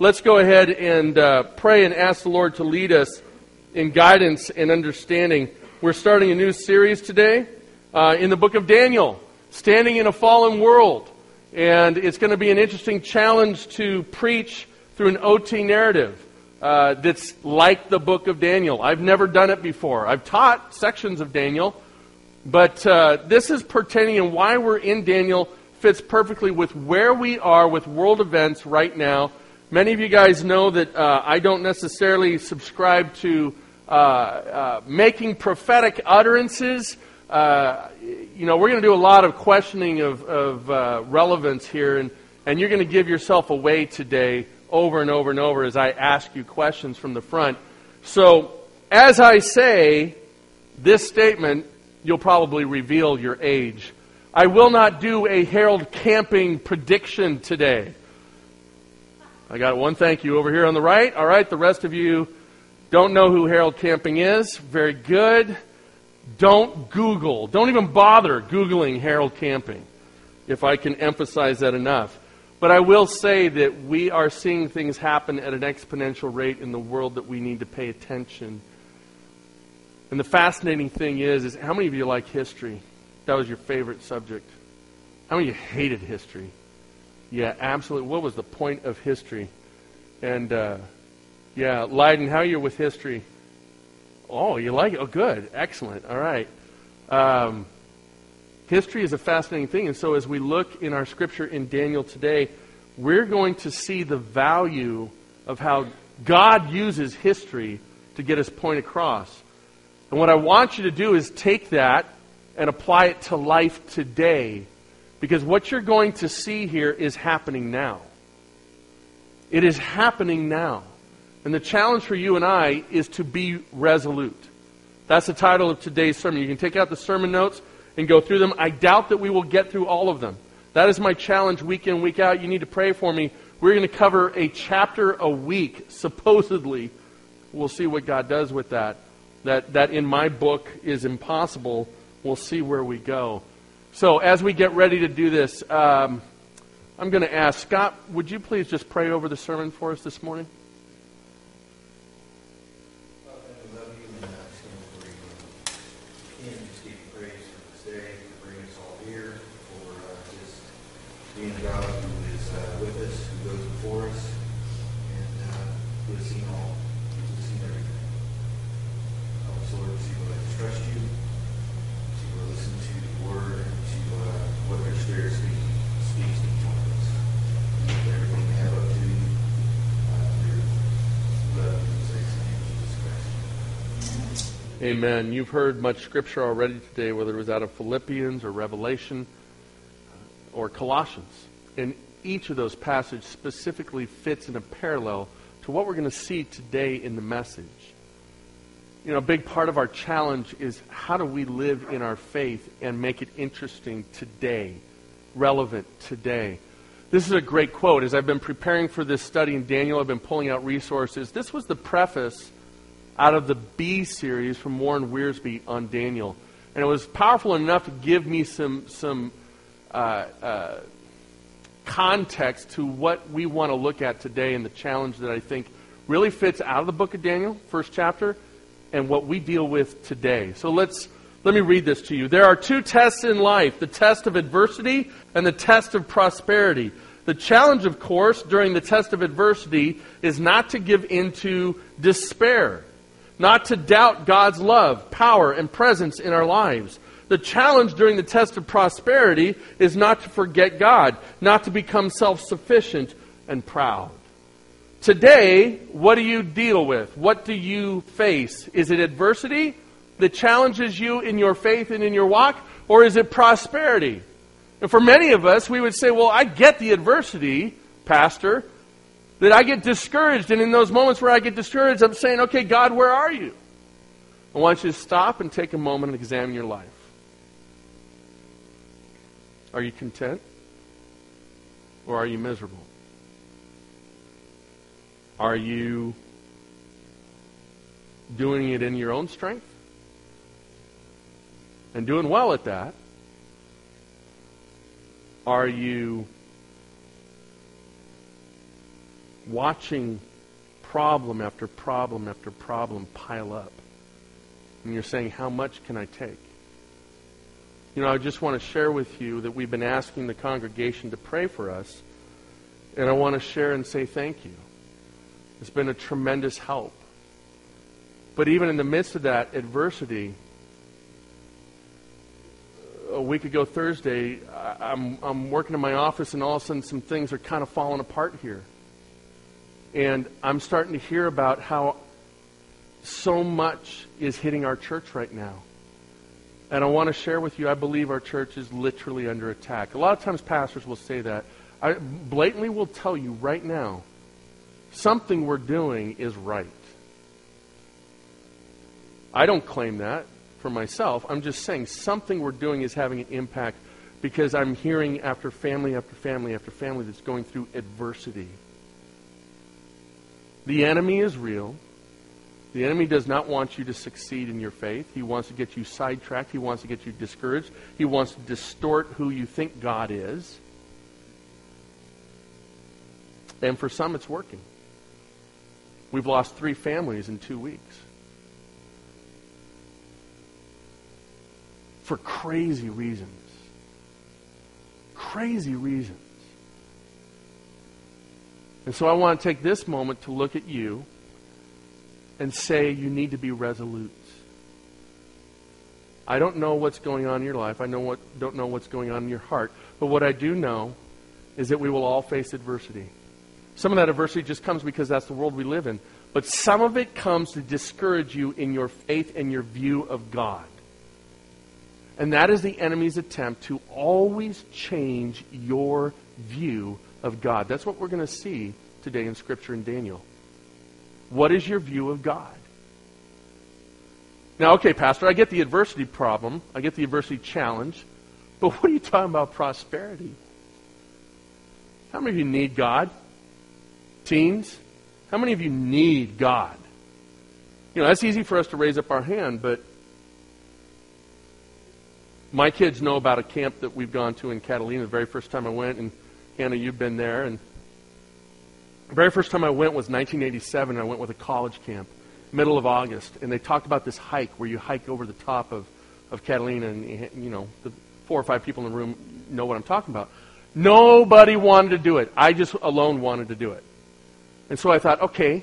let's go ahead and uh, pray and ask the Lord to lead us in guidance and understanding. We're starting a new series today uh, in the book of Daniel, Standing in a Fallen World. And it's going to be an interesting challenge to preach through an OT narrative uh, that's like the book of Daniel. I've never done it before. I've taught sections of Daniel, but uh, this is pertaining and why we're in Daniel fits perfectly with where we are with world events right now. Many of you guys know that uh, I don't necessarily subscribe to uh, uh, making prophetic utterances. Uh, you know, we're going to do a lot of questioning of, of uh, relevance here, and, and you're going to give yourself away today over and over and over as I ask you questions from the front. So, as I say this statement, you'll probably reveal your age. I will not do a Harold Camping prediction today. I got one thank you over here on the right. All right, the rest of you don't know who Harold Camping is. Very good. Don't Google. Don't even bother Googling Harold Camping, if I can emphasize that enough. But I will say that we are seeing things happen at an exponential rate in the world that we need to pay attention and the fascinating thing is, is how many of you like history? That was your favorite subject. How many of you hated history? Yeah, absolutely. What was the point of history? And uh, yeah, Leiden, how are you with history? Oh, you like it? Oh, good, excellent. All right. Um, history is a fascinating thing, and so as we look in our scripture in Daniel today, we're going to see the value of how God uses history to get his point across. And what I want you to do is take that and apply it to life today. Because what you're going to see here is happening now. It is happening now. And the challenge for you and I is to be resolute. That's the title of today's sermon. You can take out the sermon notes and go through them. I doubt that we will get through all of them. That is my challenge week in, week out. You need to pray for me. We're going to cover a chapter a week, supposedly. We'll see what God does with that that, that in my book is impossible. We'll see where we go. So, as we get ready to do this, um, I'm going to ask Scott, would you please just pray over the sermon for us this morning? being God who is uh, with us, who goes before us, and uh, who has seen all trust you, to listen to the word, to uh, what your spirit speaks, speaks to each one of us. And everything we have up to you, uh, love in Jesus Christ. Amen. You've heard much scripture already today, whether it was out of Philippians or Revelation or Colossians. And each of those passages specifically fits in a parallel to what we're going to see today in the message you know, a big part of our challenge is how do we live in our faith and make it interesting today, relevant today. This is a great quote. As I've been preparing for this study in Daniel, I've been pulling out resources. This was the preface out of the Be series from Warren Wiersbe on Daniel. And it was powerful enough to give me some, some uh, uh, context to what we want to look at today and the challenge that I think really fits out of the book of Daniel, first chapter, and what we deal with today. So let's let me read this to you. There are two tests in life, the test of adversity and the test of prosperity. The challenge, of course, during the test of adversity is not to give into despair, not to doubt God's love, power, and presence in our lives. The challenge during the test of prosperity is not to forget God, not to become self sufficient and proud. Today, what do you deal with? What do you face? Is it adversity that challenges you in your faith and in your walk? Or is it prosperity? And for many of us, we would say, well, I get the adversity, Pastor, that I get discouraged. And in those moments where I get discouraged, I'm saying, okay, God, where are you? I want you to stop and take a moment and examine your life. Are you content? Or are you miserable? Are you doing it in your own strength? And doing well at that? Are you watching problem after problem after problem pile up. And you're saying, How much can I take? You know, I just want to share with you that we've been asking the congregation to pray for us. And I want to share and say thank you. It's been a tremendous help. But even in the midst of that adversity, a week ago Thursday, I'm, I'm working in my office, and all of a sudden, some things are kind of falling apart here. And I'm starting to hear about how so much is hitting our church right now. And I want to share with you, I believe our church is literally under attack. A lot of times pastors will say that. I blatantly will tell you right now, something we're doing is right. I don't claim that for myself. I'm just saying something we're doing is having an impact because I'm hearing after family after family after family that's going through adversity. The enemy is real. The enemy does not want you to succeed in your faith. He wants to get you sidetracked. He wants to get you discouraged. He wants to distort who you think God is. And for some, it's working. We've lost three families in two weeks. For crazy reasons. Crazy reasons. And so I want to take this moment to look at you and say you need to be resolute. I don't know what's going on in your life. I know what, don't know what's going on in your heart. But what I do know is that we will all face adversity. Some of that adversity just comes because that's the world we live in. But some of it comes to discourage you in your faith and your view of God. And that is the enemy's attempt to always change your view of God. That's what we're going to see today in Scripture in Daniel. What is your view of God? Now, okay, Pastor, I get the adversity problem, I get the adversity challenge, but what are you talking about prosperity? How many of you need God? Teens? How many of you need God? You know, that's easy for us to raise up our hand, but my kids know about a camp that we've gone to in Catalina the very first time I went, and Hannah, you've been there. And the very first time I went was 1987. I went with a college camp, middle of August, and they talked about this hike where you hike over the top of, of Catalina, and you know the four or five people in the room know what I'm talking about. Nobody wanted to do it. I just alone wanted to do it. And so I thought, okay,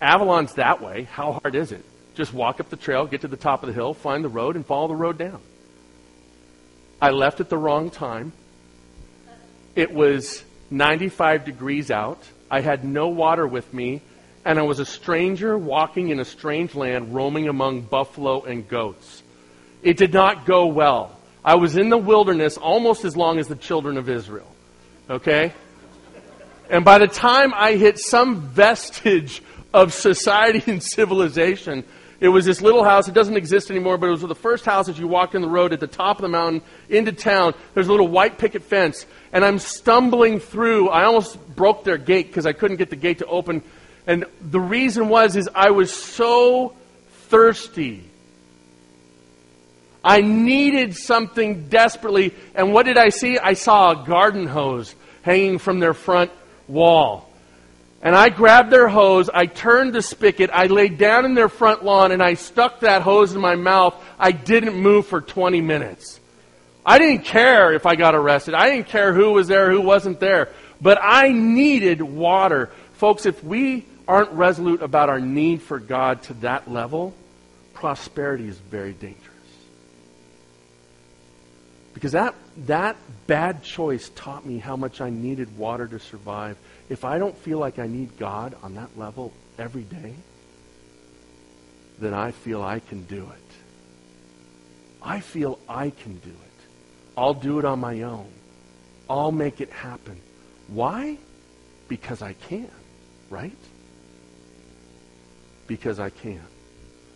Avalon's that way. How hard is it? Just walk up the trail, get to the top of the hill, find the road, and follow the road down. I left at the wrong time. It was 95 degrees out. I had no water with me, and I was a stranger walking in a strange land, roaming among buffalo and goats. It did not go well. I was in the wilderness almost as long as the children of Israel. Okay? And by the time I hit some vestige of society and civilization, it was this little house. It doesn't exist anymore, but it was the first house as you walked in the road at the top of the mountain into town. There's a little white picket fence, and I'm stumbling through. I almost broke their gate because I couldn't get the gate to open. And the reason was is I was so thirsty. I needed something desperately. And what did I see? I saw a garden hose hanging from their front wall. And I grabbed their hose, I turned the spigot, I laid down in their front lawn, and I stuck that hose in my mouth. I didn't move for 20 minutes. I didn't care if I got arrested. I didn't care who was there, who wasn't there. But I needed water. Folks, if we aren't resolute about our need for God to that level, prosperity is very dangerous. Because that, that bad choice taught me how much I needed water to survive if I don't feel like I need God on that level every day, then I feel I can do it. I feel I can do it. I'll do it on my own. I'll make it happen. Why? Because I can, right? Because I can.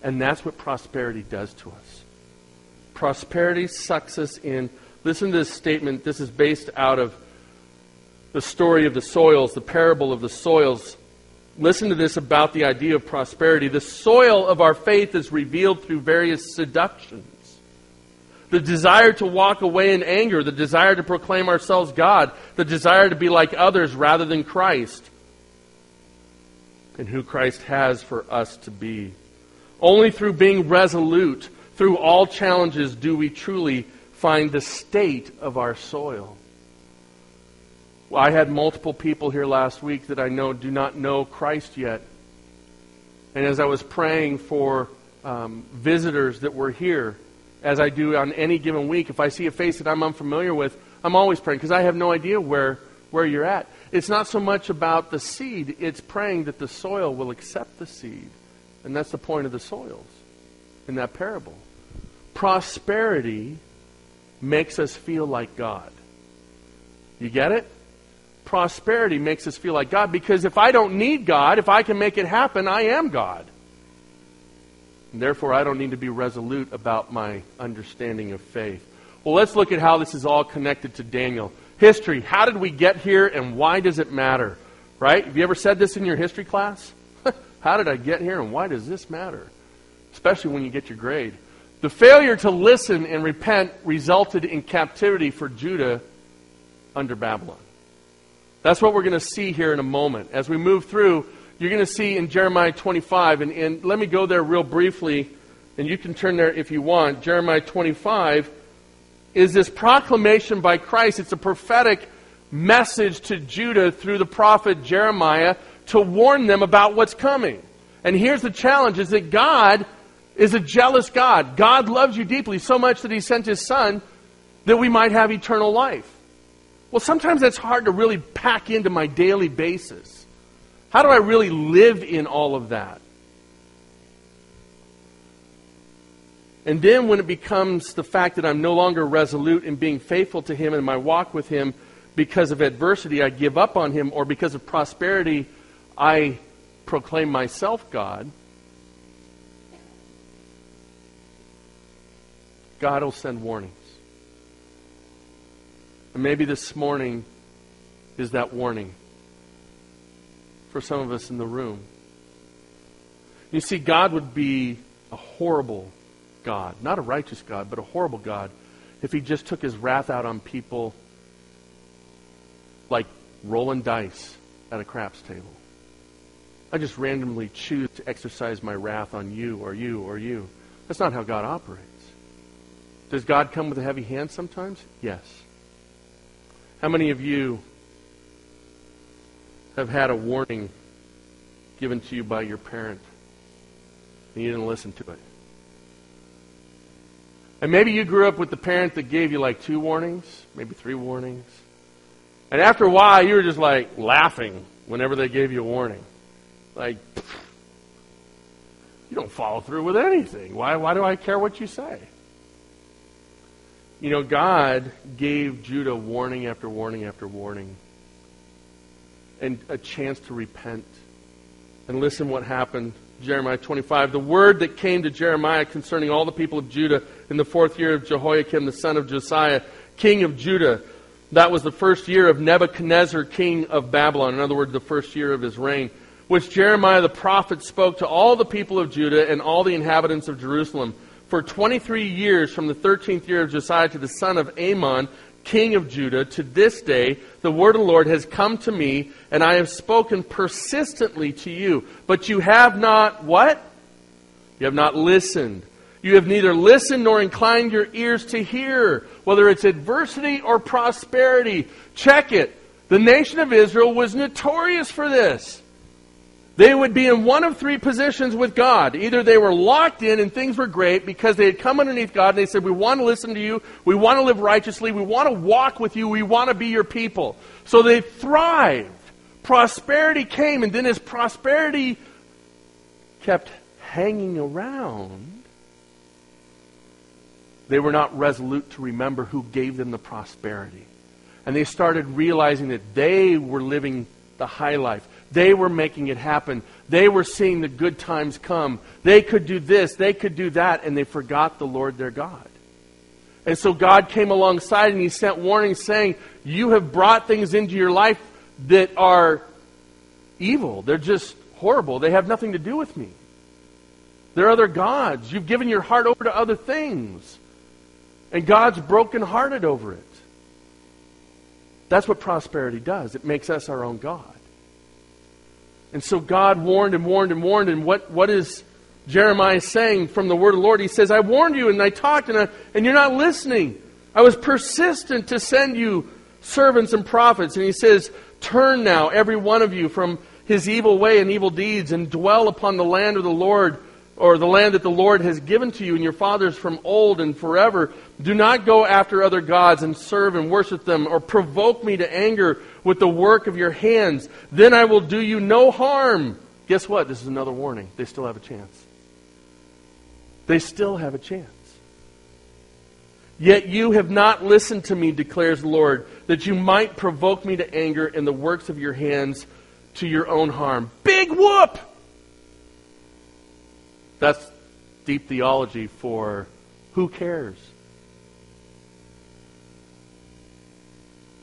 And that's what prosperity does to us. Prosperity sucks us in. Listen to this statement. This is based out of the story of the soils, the parable of the soils. Listen to this about the idea of prosperity. The soil of our faith is revealed through various seductions. The desire to walk away in anger, the desire to proclaim ourselves God, the desire to be like others rather than Christ. and who Christ has for us to be. Only through being resolute through all challenges do we truly find the state of our soil. I had multiple people here last week that I know do not know Christ yet. And as I was praying for um, visitors that were here, as I do on any given week, if I see a face that I'm unfamiliar with, I'm always praying because I have no idea where, where you're at. It's not so much about the seed, it's praying that the soil will accept the seed. And that's the point of the soils in that parable. Prosperity makes us feel like God. You get it? Prosperity makes us feel like God because if I don't need God, if I can make it happen, I am God. And therefore, I don't need to be resolute about my understanding of faith. Well, let's look at how this is all connected to Daniel. History. How did we get here and why does it matter? Right? Have you ever said this in your history class? How did I get here and why does this matter? Especially when you get your grade. The failure to listen and repent resulted in captivity for Judah under Babylon. That's what we're going to see here in a moment. As we move through, you're going to see in Jeremiah 25, and, and let me go there real briefly, and you can turn there if you want. Jeremiah 25 is this proclamation by Christ. It's a prophetic message to Judah through the prophet Jeremiah to warn them about what's coming. And here's the challenge is that God is a jealous God. God loves you deeply so much that he sent his son that we might have eternal life. Well, sometimes that's hard to really pack into my daily basis. How do I really live in all of that? And then when it becomes the fact that I'm no longer resolute in being faithful to him in my walk with him because of adversity, I give up on him, or because of prosperity, I proclaim myself God, God will send warnings. And maybe this morning is that warning for some of us in the room. You see, God would be a horrible God, not a righteous God, but a horrible God, if He just took His wrath out on people like rolling dice at a craps table. I just randomly choose to exercise my wrath on you or you or you. That's not how God operates. Does God come with a heavy hand sometimes? Yes. How many of you have had a warning given to you by your parent and you didn't listen to it? And maybe you grew up with the parent that gave you like two warnings, maybe three warnings. And after a while, you were just like laughing whenever they gave you a warning. Like, you don't follow through with anything. Why, why do I care what you say? You know, God gave Judah warning after warning after warning and a chance to repent. And listen what happened. Jeremiah 25. The word that came to Jeremiah concerning all the people of Judah in the fourth year of Jehoiakim, the son of Josiah, king of Judah. That was the first year of Nebuchadnezzar, king of Babylon. In other words, the first year of his reign. Which Jeremiah the prophet spoke to all the people of Judah and all the inhabitants of Jerusalem for 23 years from the 13th year of Josiah to the son of Amon, king of Judah, to this day, the word of the Lord has come to me, and I have spoken persistently to you. But you have not what? You have not listened. You have neither listened nor inclined your ears to hear, whether it's adversity or prosperity. Check it. The nation of Israel was notorious for this. They would be in one of three positions with God. Either they were locked in and things were great because they had come underneath God and they said, We want to listen to you. We want to live righteously. We want to walk with you. We want to be your people. So they thrived. Prosperity came, and then as prosperity kept hanging around, they were not resolute to remember who gave them the prosperity. And they started realizing that they were living the high life. They were making it happen. They were seeing the good times come. They could do this, they could do that, and they forgot the Lord their God. And so God came alongside and He sent warnings saying, You have brought things into your life that are evil. They're just horrible. They have nothing to do with me. They're other gods. You've given your heart over to other things. And God's brokenhearted over it. That's what prosperity does. It makes us our own God. And so God warned and warned and warned. And what, what is Jeremiah saying from the word of the Lord? He says, I warned you and I talked and, I, and you're not listening. I was persistent to send you servants and prophets. And he says, Turn now, every one of you, from his evil way and evil deeds, and dwell upon the land of the Lord, or the land that the Lord has given to you and your fathers from old and forever. Do not go after other gods and serve and worship them, or provoke me to anger with the work of your hands. Then I will do you no harm. Guess what? This is another warning. They still have a chance. They still have a chance. Yet you have not listened to me, declares the Lord, that you might provoke me to anger in the works of your hands to your own harm. Big whoop! That's deep theology for who cares?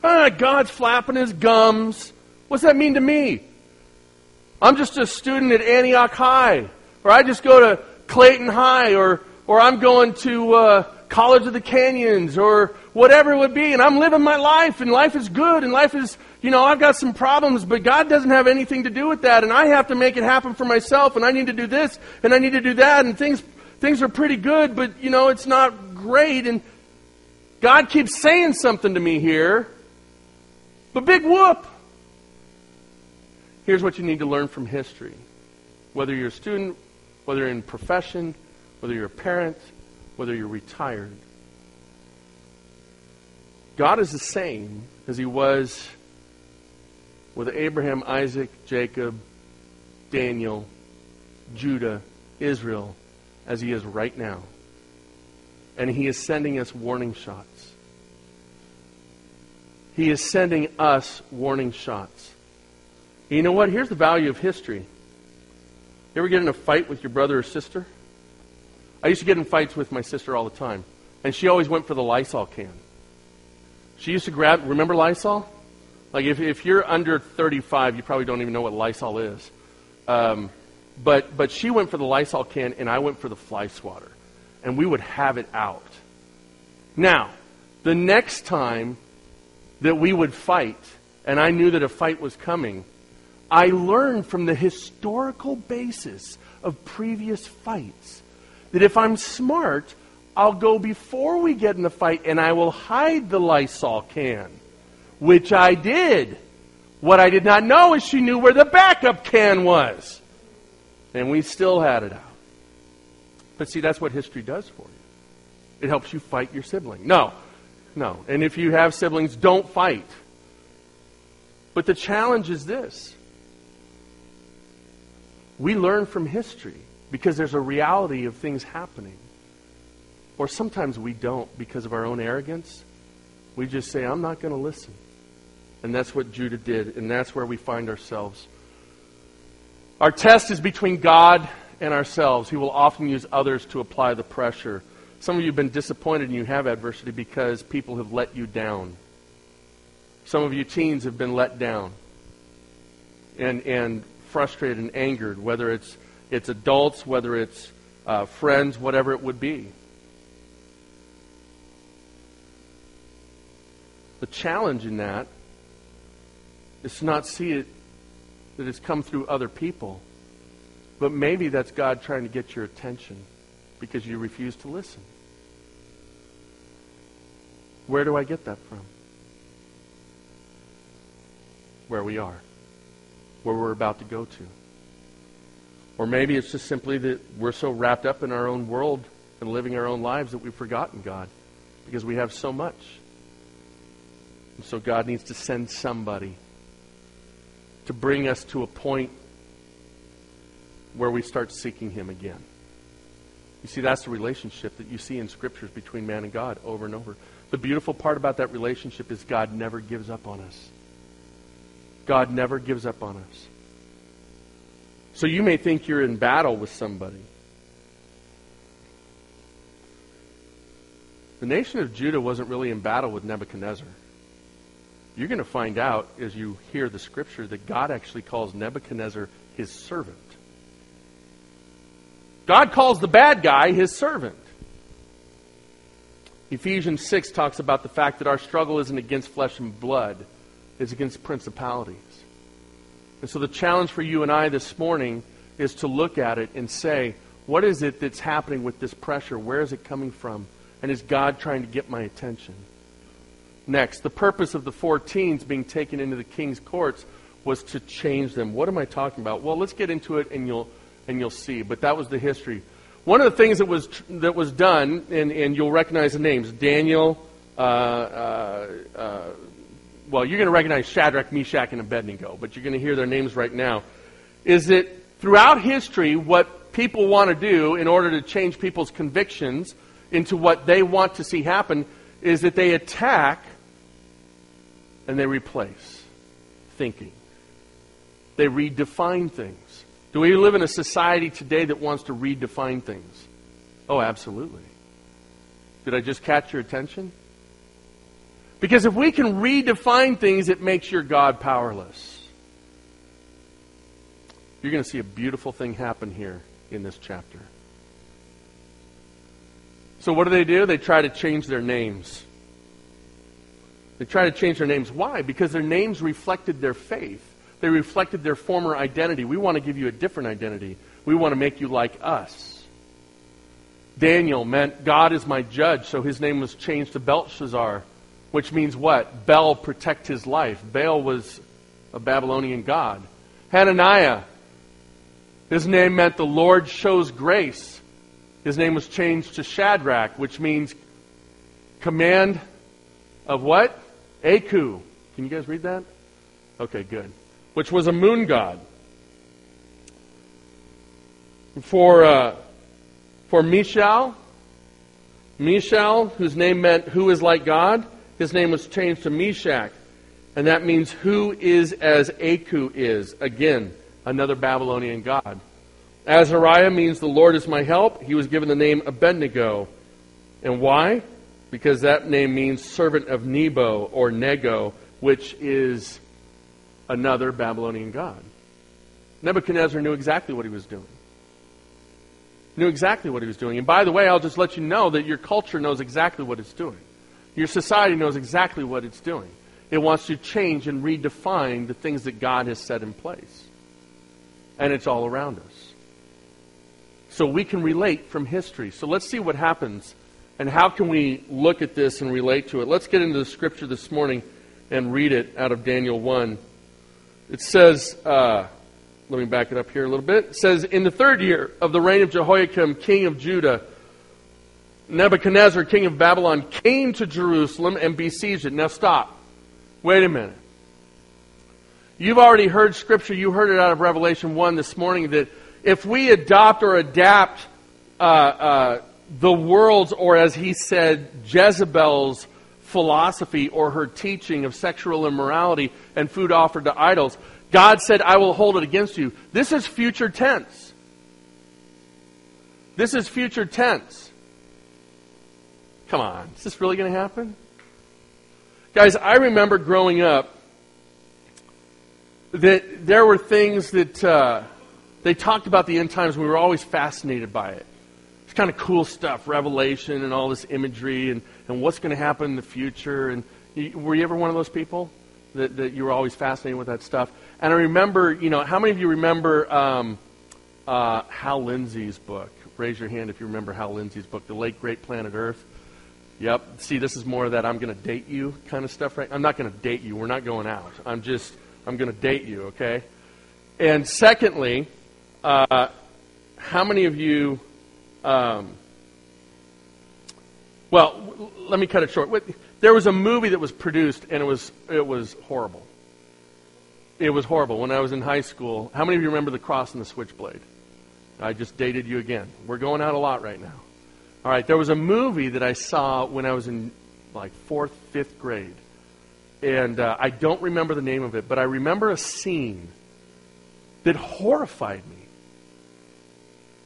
Ah, God's flapping his gums. What's that mean to me? I'm just a student at Antioch High, or I just go to Clayton High, or, or I'm going to. Uh, College of the Canyons or whatever it would be, and I'm living my life, and life is good, and life is, you know, I've got some problems, but God doesn't have anything to do with that, and I have to make it happen for myself, and I need to do this, and I need to do that, and things, things are pretty good, but, you know, it's not great, and God keeps saying something to me here, but big whoop. Here's what you need to learn from history. Whether you're a student, whether you're in profession, whether you're a parent, whether you're retired. God is the same as he was with Abraham, Isaac, Jacob, Daniel, Judah, Israel, as he is right now. And he is sending us warning shots. He is sending us warning shots. You know what? Here's the value of history. You ever get in a fight with your brother or sister? I used to get in fights with my sister all the time, and she always went for the Lysol can. She used to grab, remember Lysol? Like if, if you're under 35, you probably don't even know what Lysol is. Um, but, but she went for the Lysol can, and I went for the fly swatter. And we would have it out. Now, the next time that we would fight, and I knew that a fight was coming, I learned from the historical basis of previous fights that if I'm smart, I'll go before we get in the fight and I will hide the Lysol can, which I did. What I did not know is she knew where the backup can was. And we still had it out. But see, that's what history does for you. It helps you fight your sibling. No, no. And if you have siblings, don't fight. But the challenge is this we learn from history because there's a reality of things happening. Or sometimes we don't because of our own arrogance. We just say, I'm not going to listen. And that's what Judah did, and that's where we find ourselves. Our test is between God and ourselves. He will often use others to apply the pressure. Some of you have been disappointed and you have adversity because people have let you down. Some of you teens have been let down and, and frustrated and angered, whether it's it's adults, whether it's uh, friends, whatever it would be. The challenge in that is to not see it that it's come through other people, but maybe that's God trying to get your attention because you refuse to listen. Where do I get that from? Where we are, where we're about to go to. Or maybe it's just simply that we're so wrapped up in our own world and living our own lives that we've forgotten God because we have so much. And so God needs to send somebody to bring us to a point where we start seeking Him again. You see, that's the relationship that you see in scriptures between man and God over and over. The beautiful part about that relationship is God never gives up on us. God never gives up on us. So you may think you're in battle with somebody. The nation of Judah wasn't really in battle with Nebuchadnezzar. You're going to find out as you hear the scripture that God actually calls Nebuchadnezzar his servant. God calls the bad guy his servant. Ephesians 6 talks about the fact that our struggle isn't against flesh and blood, it's against principalities. And so the challenge for you and I this morning is to look at it and say, what is it that's happening with this pressure? Where is it coming from? And is God trying to get my attention? Next, the purpose of the four teens being taken into the king's courts was to change them. What am I talking about? Well, let's get into it and you'll and you'll see. But that was the history. One of the things that was that was done, and, and you'll recognize the names: Daniel. Uh, uh, uh, well, you're going to recognize Shadrach, Meshach, and Abednego, but you're going to hear their names right now. Is that throughout history, what people want to do in order to change people's convictions into what they want to see happen is that they attack and they replace thinking. They redefine things. Do we live in a society today that wants to redefine things? Oh, absolutely. Did I just catch your attention? Because if we can redefine things, it makes your God powerless. You're going to see a beautiful thing happen here in this chapter. So, what do they do? They try to change their names. They try to change their names. Why? Because their names reflected their faith. They reflected their former identity. We want to give you a different identity. We want to make you like us. Daniel meant God is my judge, so his name was changed to Belshazzar, which means what? Bel, protect his life. Baal was a Babylonian god. Hananiah, his name meant the Lord shows grace. His name was changed to Shadrach, which means command of what? Aku. Can you guys read that? Okay, good. Which was a moon god. For, uh, for Mishael, Mishael, whose name meant who is like God, his name was changed to Meshach. And that means who is as Aku is. Again, another Babylonian god. Azariah means the Lord is my help. He was given the name Abednego. And why? Because that name means servant of Nebo or Nego, which is another Babylonian god. Nebuchadnezzar knew exactly what he was doing. Knew exactly what he was doing. And by the way, I'll just let you know that your culture knows exactly what it's doing. Your society knows exactly what it's doing. It wants to change and redefine the things that God has set in place. And it's all around us. So we can relate from history. So let's see what happens and how can we look at this and relate to it? Let's get into the scripture this morning and read it out of Daniel 1. It says, uh, let me back it up here a little bit. It says, In the third year of the reign of Jehoiakim, king of Judah, Nebuchadnezzar, king of Babylon, came to Jerusalem and besieged it. Now stop. Wait a minute. You've already heard scripture, you heard it out of Revelation 1 this morning, that if we adopt or adapt uh, uh, the world's, or as he said, Jezebel's philosophy or her teaching of sexual immorality and food offered to idols. God said, I will hold it against you. This is future tense. This is future tense. Come on, is this really going to happen? Guys, I remember growing up that there were things that uh, they talked about the end times, and we were always fascinated by it kind of cool stuff, Revelation and all this imagery and, and what's going to happen in the future. And you, were you ever one of those people that, that you were always fascinated with that stuff? And I remember, you know, how many of you remember um, uh, Hal Lindsey's book? Raise your hand if you remember Hal Lindsey's book, The Late Great Planet Earth. Yep. See, this is more of that I'm going to date you kind of stuff, right? I'm not going to date you. We're not going out. I'm just, I'm going to date you, okay? And secondly, uh, how many of you um, well, let me cut it short. There was a movie that was produced, and it was it was horrible. It was horrible. When I was in high school, how many of you remember The Cross and the Switchblade? I just dated you again. We're going out a lot right now. All right, there was a movie that I saw when I was in like fourth, fifth grade, and uh, I don't remember the name of it, but I remember a scene that horrified me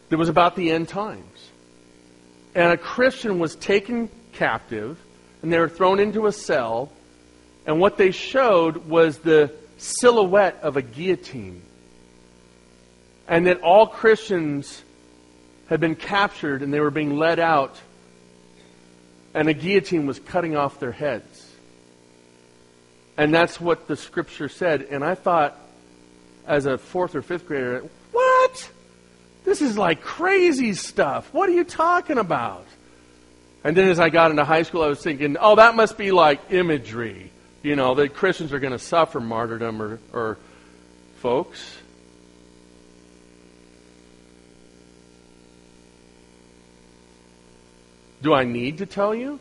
that was about the end times. And a Christian was taken captive, and they were thrown into a cell, and what they showed was the silhouette of a guillotine. And that all Christians had been captured and they were being led out, and a guillotine was cutting off their heads. And that's what the scripture said. And I thought, as a fourth or fifth grader? This is like crazy stuff. What are you talking about? And then as I got into high school, I was thinking, oh, that must be like imagery. You know, that Christians are going to suffer martyrdom or, or folks. Do I need to tell you?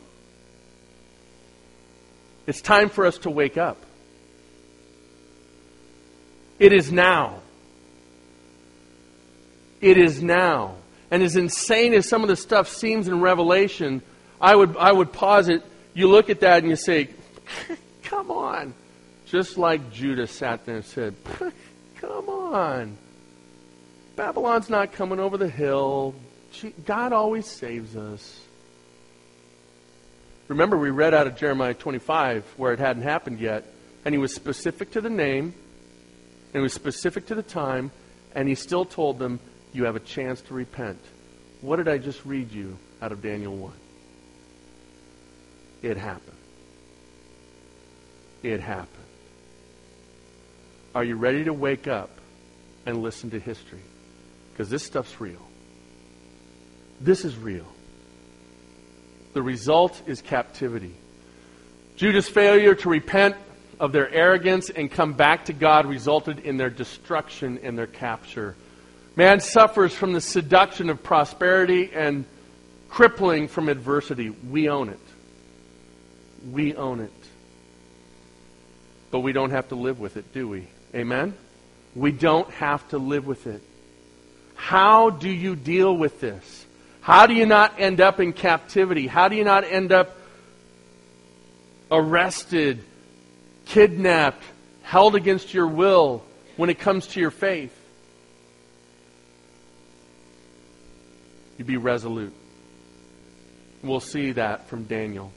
It's time for us to wake up. It is now. It is now. And as insane as some of the stuff seems in Revelation, I would, I would posit you look at that and you say, come on. Just like Judah sat there and said, come on. Babylon's not coming over the hill. God always saves us. Remember, we read out of Jeremiah 25 where it hadn't happened yet, and he was specific to the name, and he was specific to the time, and he still told them, You have a chance to repent. What did I just read you out of Daniel 1? It happened. It happened. Are you ready to wake up and listen to history? Because this stuff's real. This is real. The result is captivity. Judah's failure to repent of their arrogance and come back to God resulted in their destruction and their capture. Man suffers from the seduction of prosperity and crippling from adversity. We own it. We own it. But we don't have to live with it, do we? Amen? We don't have to live with it. How do you deal with this? How do you not end up in captivity? How do you not end up arrested, kidnapped, held against your will when it comes to your faith? You be resolute. We'll see that from Daniel.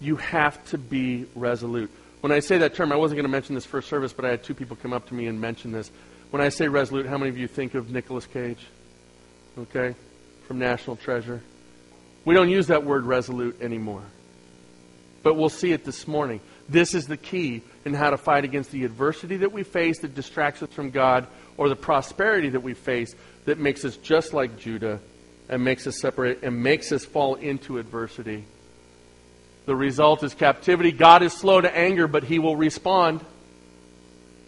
You have to be resolute. When I say that term, I wasn't going to mention this first service, but I had two people come up to me and mention this. When I say resolute, how many of you think of Nicolas Cage? Okay? from National Treasure. We don't use that word resolute anymore. But we'll see it this morning. This is the key in how to fight against the adversity that we face that distracts us from God or the prosperity that we face that makes us just like Judah and makes us separate and makes us fall into adversity. The result is captivity. God is slow to anger, but he will respond.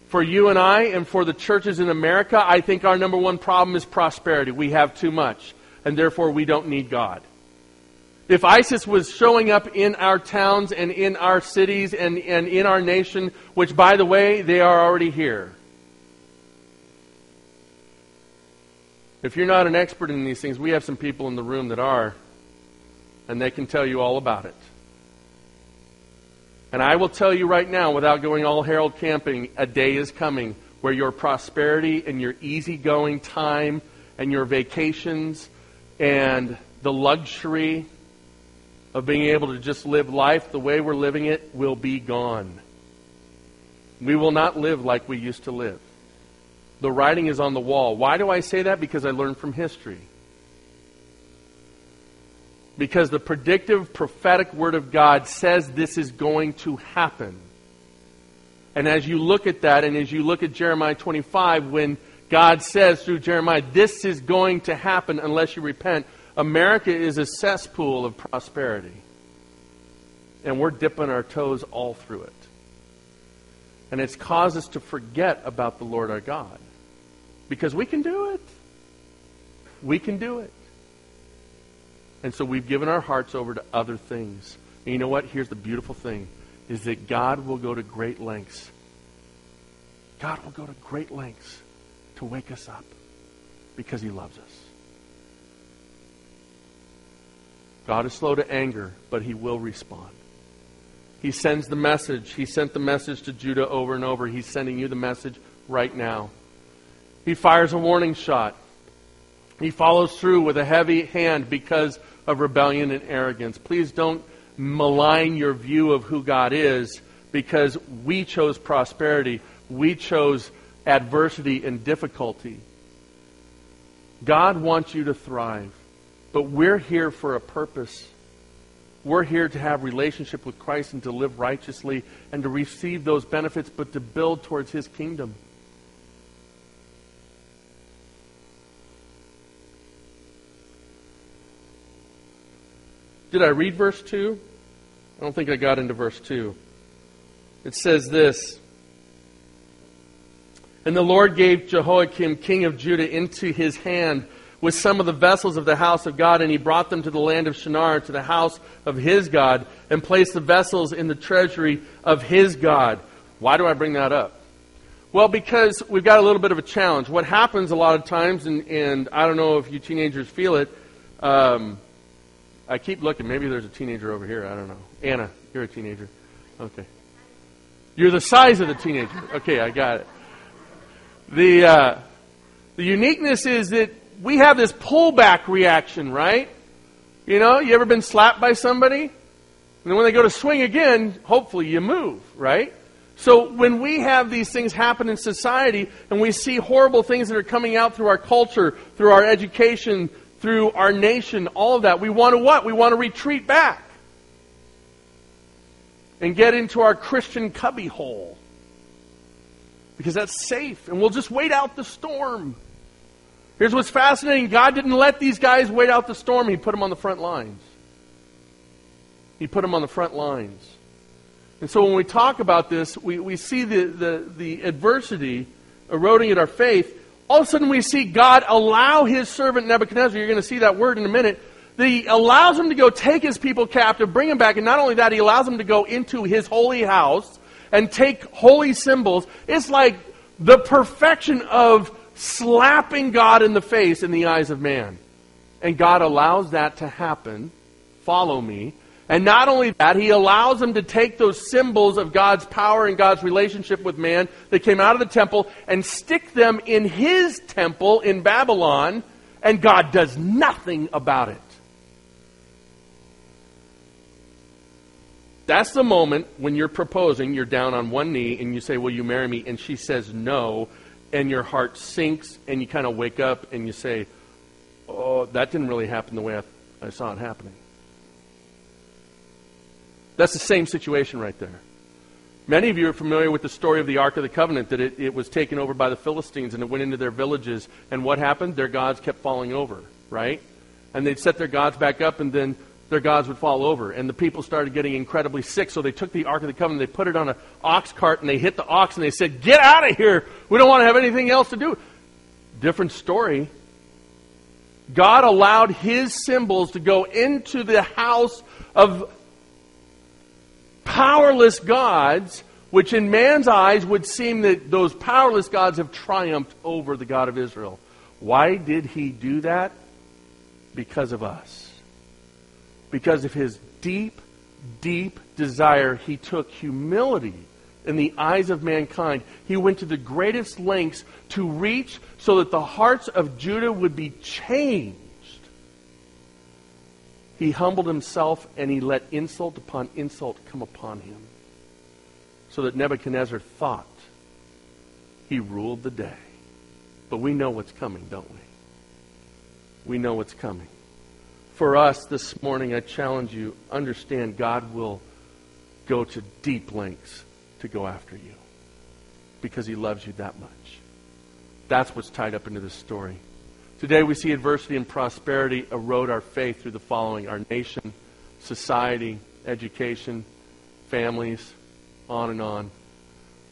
For you and I and for the churches in America, I think our number one problem is prosperity. We have too much and therefore we don't need God. If ISIS was showing up in our towns and in our cities and, and in our nation, which, by the way, they are already here. If you're not an expert in these things, we have some people in the room that are, and they can tell you all about it. And I will tell you right now, without going all Harold Camping, a day is coming where your prosperity and your easygoing time and your vacations and the luxury of being able to just live life the way we're living it will be gone. We will not live like we used to live. The writing is on the wall. Why do I say that? Because I learned from history. Because the predictive prophetic word of God says this is going to happen. And as you look at that, and as you look at Jeremiah 25, when God says through Jeremiah, this is going to happen unless you repent. America is a cesspool of prosperity. And we're dipping our toes all through it. And it's caused us to forget about the Lord our God. Because we can do it. We can do it. And so we've given our hearts over to other things. And you know what? Here's the beautiful thing is that God will go to great lengths. God will go to great lengths to wake us up because he loves us. God is slow to anger, but he will respond. He sends the message. He sent the message to Judah over and over. He's sending you the message right now. He fires a warning shot. He follows through with a heavy hand because of rebellion and arrogance. Please don't malign your view of who God is because we chose prosperity. We chose adversity and difficulty. God wants you to thrive, but we're here for a purpose. We're here to have relationship with Christ and to live righteously and to receive those benefits, but to build towards His kingdom. Did I read verse 2? I don't think I got into verse 2. It says this And the Lord gave Jehoiakim, king of Judah, into his hand with some of the vessels of the house of God, and he brought them to the land of Shinar, to the house of his God, and placed the vessels in the treasury of his God. Why do I bring that up? Well, because we've got a little bit of a challenge. What happens a lot of times, and, and I don't know if you teenagers feel it, um, I keep looking. Maybe there's a teenager over here. I don't know. Anna, you're a teenager. Okay. You're the size of the teenager. Okay, I got it. The, uh, the uniqueness is that we have this pullback reaction, right? You know, you ever been slapped by somebody? And then when they go to swing again, hopefully you move, right? So when we have these things happen in society and we see horrible things that are coming out through our culture, through our education, through our nation, all of that, we want to what? We want to retreat back and get into our Christian cubbyhole because that's safe and we'll just wait out the storm. Here's what's fascinating God didn't let these guys wait out the storm, He put them on the front lines. He put them on the front lines. And so when we talk about this, we, we see the, the, the adversity eroding at our faith. All of a sudden, we see God allow his servant Nebuchadnezzar, you're going to see that word in a minute, that he allows him to go take his people captive, bring them back, and not only that, he allows them to go into his holy house and take holy symbols. It's like the perfection of slapping God in the face in the eyes of man. And God allows that to happen. Follow me. And not only that, he allows them to take those symbols of God's power and God's relationship with man that came out of the temple and stick them in his temple in Babylon, and God does nothing about it. That's the moment when you're proposing, you're down on one knee, and you say, Will you marry me? And she says no, and your heart sinks, and you kind of wake up and you say, Oh, that didn't really happen the way I, I saw it happening. That's the same situation right there. Many of you are familiar with the story of the Ark of the Covenant, that it, it was taken over by the Philistines and it went into their villages. And what happened? Their gods kept falling over, right? And they'd set their gods back up, and then their gods would fall over. And the people started getting incredibly sick, so they took the Ark of the Covenant, they put it on an ox cart, and they hit the ox, and they said, Get out of here! We don't want to have anything else to do. Different story. God allowed his symbols to go into the house of powerless gods, which in man's eyes would seem that those powerless gods have triumphed over the God of Israel. Why did he do that? Because of us. Because of his deep, deep desire, he took humility in the eyes of mankind. He went to the greatest lengths to reach so that the hearts of Judah would be changed he humbled himself and he let insult upon insult come upon him. So that Nebuchadnezzar thought he ruled the day. But we know what's coming, don't we? We know what's coming. For us this morning, I challenge you understand God will go to deep lengths to go after you because he loves you that much. That's what's tied up into this story. Today we see adversity and prosperity erode our faith through the following our nation, society, education, families, on and on.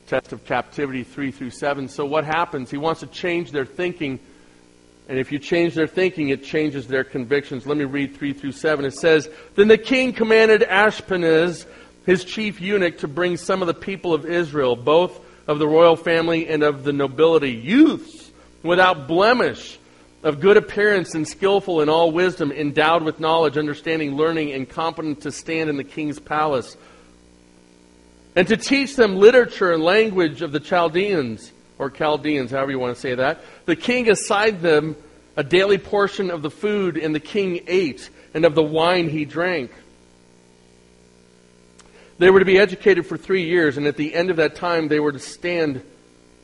Test of captivity 3 through 7. So what happens? He wants to change their thinking. And if you change their thinking, it changes their convictions. Let me read 3 through 7. It says, Then the king commanded Ashpenaz, his chief eunuch, to bring some of the people of Israel, both of the royal family and of the nobility, youths without blemish of good appearance and skillful in all wisdom, endowed with knowledge, understanding, learning, and competent to stand in the king's palace, and to teach them literature and language of the Chaldeans, or Chaldeans, however you want to say that. The king assigned them a daily portion of the food, and the king ate, and of the wine he drank. They were to be educated for three years, and at the end of that time, they were to stand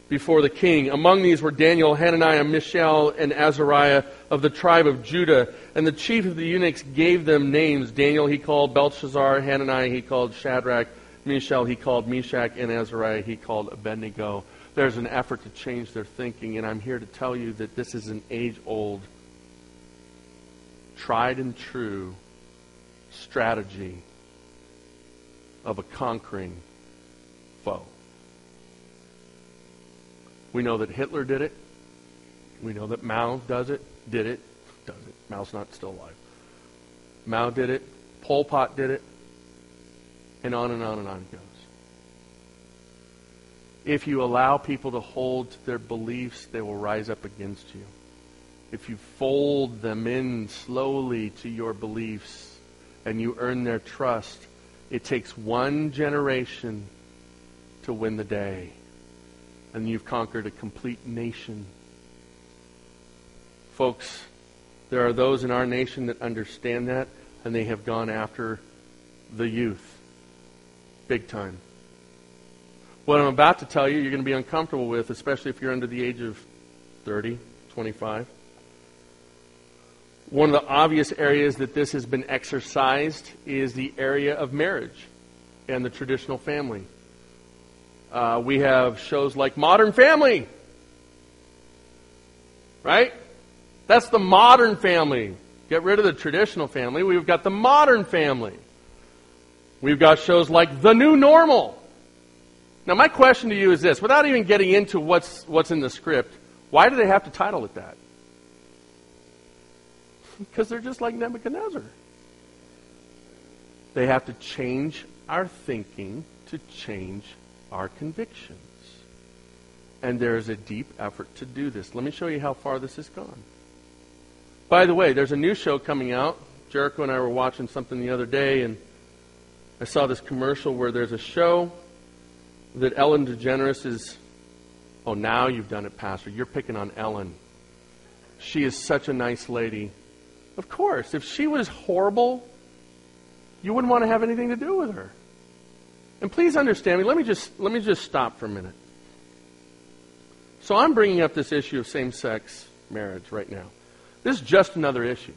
before the king. Among these were Daniel, Hananiah, Mishael, and Azariah of the tribe of Judah. And the chief of the eunuchs gave them names. Daniel he called Belshazzar, Hananiah he called Shadrach, Mishael he called Meshach, and Azariah he called Abednego. There's an effort to change their thinking, and I'm here to tell you that this is an age old, tried and true strategy of a conquering foe. We know that Hitler did it. We know that Mao does it, did it, does it. Mao's not still alive. Mao did it. Pol Pot did it. And on and on and on it goes. If you allow people to hold to their beliefs, they will rise up against you. If you fold them in slowly to your beliefs and you earn their trust, it takes one generation to win the day. And you've conquered a complete nation. Folks, there are those in our nation that understand that, and they have gone after the youth. Big time. What I'm about to tell you, you're going to be uncomfortable with, especially if you're under the age of 30, 25. One of the obvious areas that this has been exercised is the area of marriage and the traditional family. Uh, we have shows like Modern Family. Right? That's the modern family. Get rid of the traditional family. We've got the modern family. We've got shows like The New Normal. Now, my question to you is this without even getting into what's, what's in the script, why do they have to title it that? Because they're just like Nebuchadnezzar. They have to change our thinking to change our convictions. And there is a deep effort to do this. Let me show you how far this has gone. By the way, there's a new show coming out. Jericho and I were watching something the other day, and I saw this commercial where there's a show that Ellen DeGeneres is. Oh, now you've done it, Pastor. You're picking on Ellen. She is such a nice lady. Of course, if she was horrible, you wouldn't want to have anything to do with her. And please understand me. Let me just let me just stop for a minute. So I'm bringing up this issue of same-sex marriage right now. This is just another issue.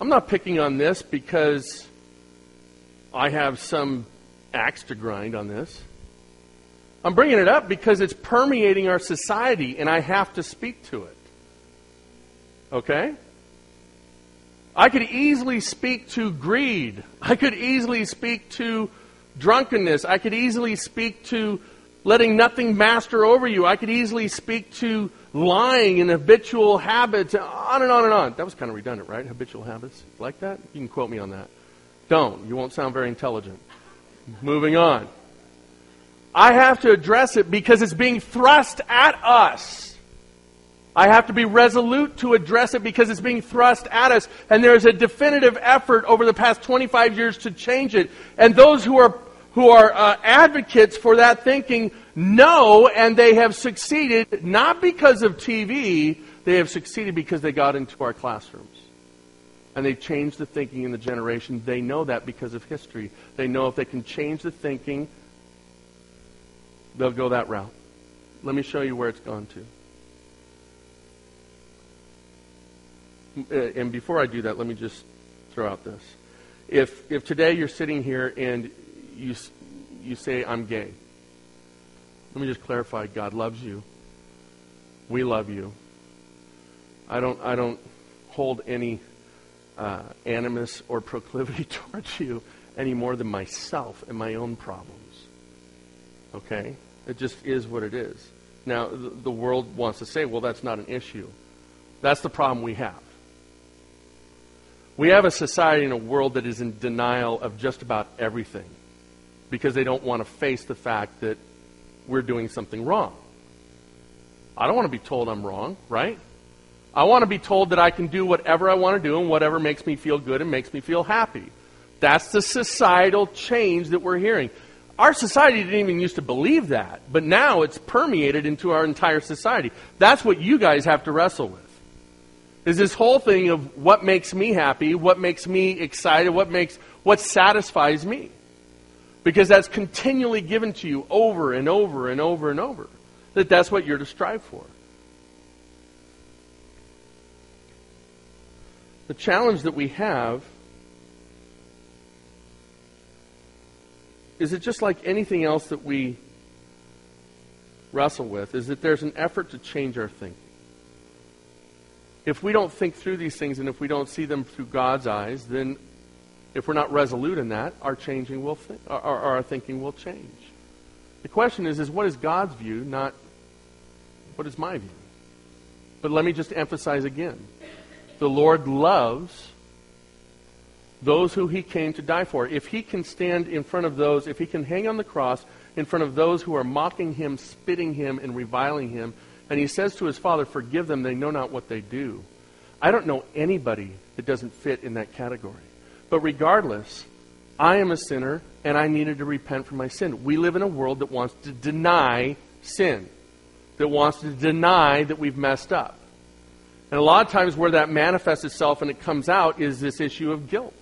I'm not picking on this because I have some axe to grind on this. I'm bringing it up because it's permeating our society and I have to speak to it. Okay? I could easily speak to greed. I could easily speak to drunkenness. I could easily speak to letting nothing master over you. I could easily speak to lying and habitual habits, on and on and on. That was kind of redundant, right? Habitual habits. Like that? You can quote me on that. Don't. You won't sound very intelligent. Moving on. I have to address it because it's being thrust at us. I have to be resolute to address it because it's being thrust at us. And there's a definitive effort over the past 25 years to change it. And those who are, who are uh, advocates for that thinking know and they have succeeded not because of TV, they have succeeded because they got into our classrooms. And they changed the thinking in the generation. They know that because of history. They know if they can change the thinking, they'll go that route. Let me show you where it's gone to. And before I do that, let me just throw out this. If, if today you're sitting here and you, you say, I'm gay, let me just clarify God loves you. We love you. I don't, I don't hold any uh, animus or proclivity towards you any more than myself and my own problems. Okay? It just is what it is. Now, the world wants to say, well, that's not an issue. That's the problem we have. We have a society and a world that is in denial of just about everything because they don't want to face the fact that we're doing something wrong. I don't want to be told I'm wrong, right? I want to be told that I can do whatever I want to do and whatever makes me feel good and makes me feel happy. That's the societal change that we're hearing. Our society didn't even used to believe that, but now it's permeated into our entire society. That's what you guys have to wrestle with is this whole thing of what makes me happy, what makes me excited, what makes what satisfies me. Because that's continually given to you over and over and over and over. That that's what you're to strive for. The challenge that we have is it just like anything else that we wrestle with, is that there's an effort to change our thinking if we don't think through these things and if we don't see them through God's eyes, then if we're not resolute in that, our changing will th- our, our thinking will change. The question is, is what is God's view, not what is my view? But let me just emphasize again. The Lord loves those who he came to die for. If he can stand in front of those, if he can hang on the cross in front of those who are mocking him, spitting him, and reviling him, and he says to his Father, Forgive them, they know not what they do. I don't know anybody that doesn't fit in that category. But regardless, I am a sinner and I needed to repent for my sin. We live in a world that wants to deny sin, that wants to deny that we've messed up. And a lot of times, where that manifests itself and it comes out is this issue of guilt.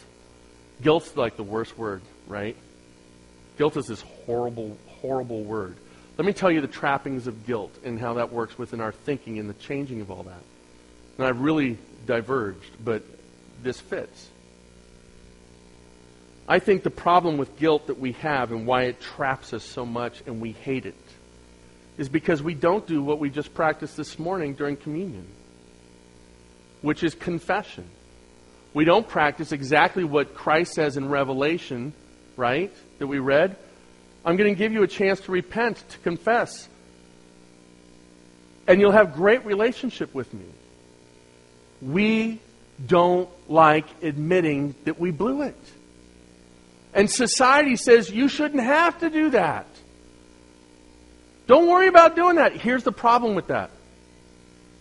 Guilt's like the worst word, right? Guilt is this horrible, horrible word. Let me tell you the trappings of guilt and how that works within our thinking and the changing of all that. And I've really diverged, but this fits. I think the problem with guilt that we have and why it traps us so much and we hate it is because we don't do what we just practiced this morning during communion, which is confession. We don't practice exactly what Christ says in Revelation, right, that we read. I'm going to give you a chance to repent, to confess. And you'll have great relationship with me. We don't like admitting that we blew it. And society says you shouldn't have to do that. Don't worry about doing that. Here's the problem with that.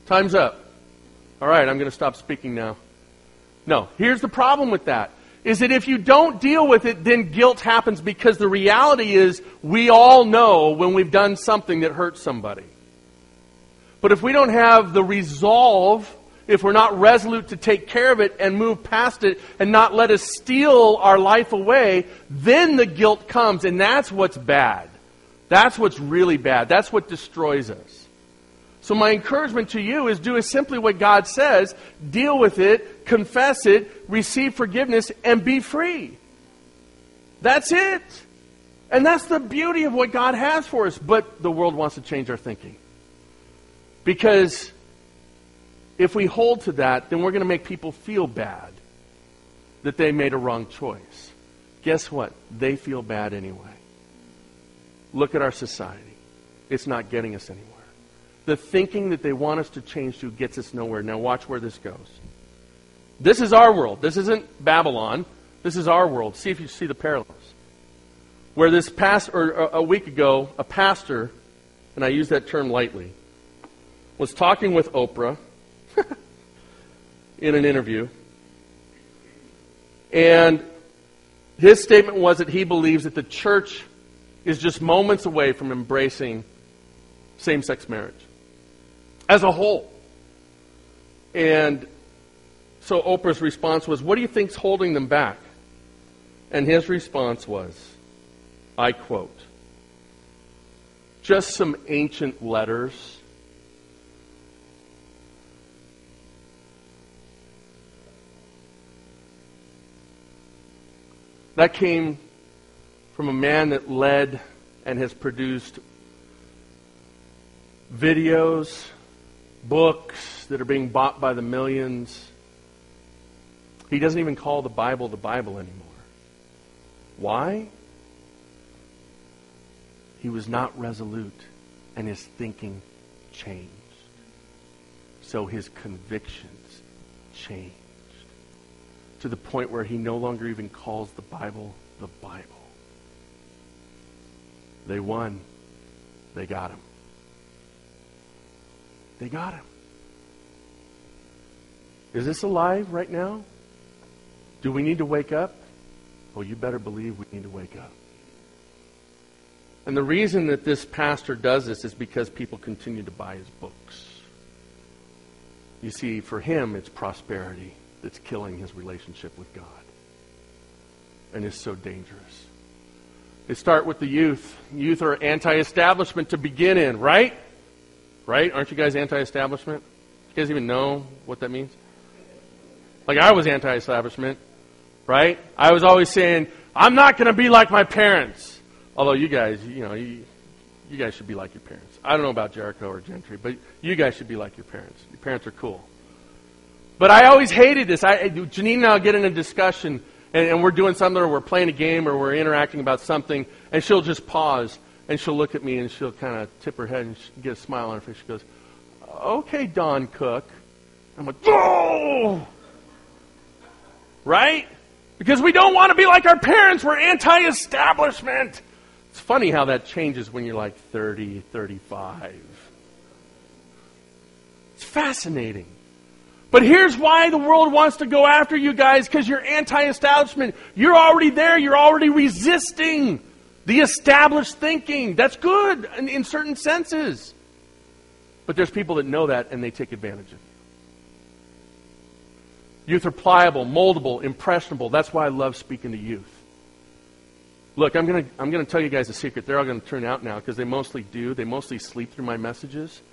Time's up. All right, I'm going to stop speaking now. No, here's the problem with that. Is that if you don't deal with it, then guilt happens because the reality is we all know when we've done something that hurts somebody. But if we don't have the resolve if we're not resolute to take care of it and move past it and not let us steal our life away, then the guilt comes, and that's what's bad. That's what's really bad. That's what destroys us. So, my encouragement to you is do simply what God says deal with it, confess it, receive forgiveness, and be free. That's it. And that's the beauty of what God has for us. But the world wants to change our thinking. Because if we hold to that, then we're going to make people feel bad that they made a wrong choice. Guess what? They feel bad anyway. Look at our society. It's not getting us anywhere. The thinking that they want us to change to gets us nowhere. Now, watch where this goes. This is our world. This isn't Babylon. This is our world. See if you see the parallels. Where this past, or uh, a week ago, a pastor, and I use that term lightly, was talking with Oprah in an interview. And his statement was that he believes that the church is just moments away from embracing same sex marriage as a whole. And so Oprah's response was, What do you think's holding them back? And his response was, I quote, just some ancient letters That came from a man that led and has produced videos, books that are being bought by the millions. He doesn't even call the Bible the Bible anymore. Why? He was not resolute, and his thinking changed. So his convictions changed to the point where he no longer even calls the Bible the Bible. They won. They got him. They got him. Is this alive right now? Do we need to wake up? Well, you better believe we need to wake up. And the reason that this pastor does this is because people continue to buy his books. You see, for him, it's prosperity that's killing his relationship with God and is so dangerous. They start with the youth. Youth are anti establishment to begin in, right? Right? Aren't you guys anti establishment? You guys even know what that means? Like, I was anti establishment, right? I was always saying, I'm not going to be like my parents. Although you guys, you know, you, you guys should be like your parents. I don't know about Jericho or Gentry, but you guys should be like your parents. Your parents are cool. But I always hated this. I, Janine and I will get in a discussion, and, and we're doing something, or we're playing a game, or we're interacting about something, and she'll just pause, and she'll look at me, and she'll kind of tip her head and get a smile on her face. She goes, "Okay, Don Cook." I'm like, "Oh!" Right? Because we don't want to be like our parents. We're anti-establishment. It's funny how that changes when you're like 30, 35. It's fascinating. But here's why the world wants to go after you guys because you're anti establishment. You're already there, you're already resisting the established thinking. That's good in, in, certain senses. But there's people that know that and they take advantage of you. Youth are pliable, moldable, impressionable. That's why I love speaking to youth. Look, I'm going to I'm to tell you guys a secret. They're all going to turn out now because they mostly do. They mostly sleep through my messages.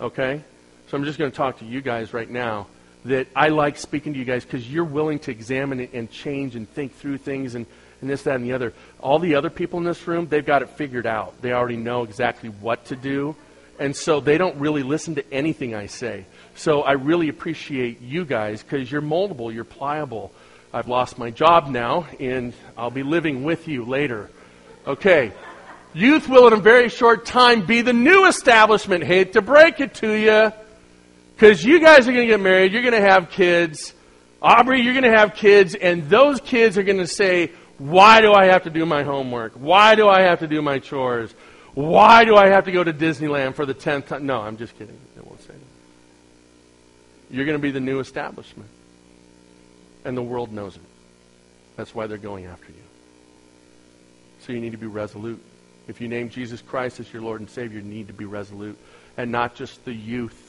Okay? So I'm just going to talk to you guys right now that I like speaking to you guys because you're willing to examine it and change and think through things and, and this, that, and the other. All the other people in this room, they've got it figured out. They already know exactly what to do. And so they don't really listen to anything I say. So I really appreciate you guys because you're moldable, you're pliable. I've lost my job now, and I'll be living with you later. Okay. Youth will, in a very short time, be the new establishment. Hate to break it to you. Because you guys are going to get married, you're going to have kids. Aubrey, you're going to have kids, and those kids are going to say, Why do I have to do my homework? Why do I have to do my chores? Why do I have to go to Disneyland for the 10th time? No, I'm just kidding. I won't say that. You're going to be the new establishment. And the world knows it. That's why they're going after you. So you need to be resolute. If you name Jesus Christ as your Lord and Savior, you need to be resolute. And not just the youth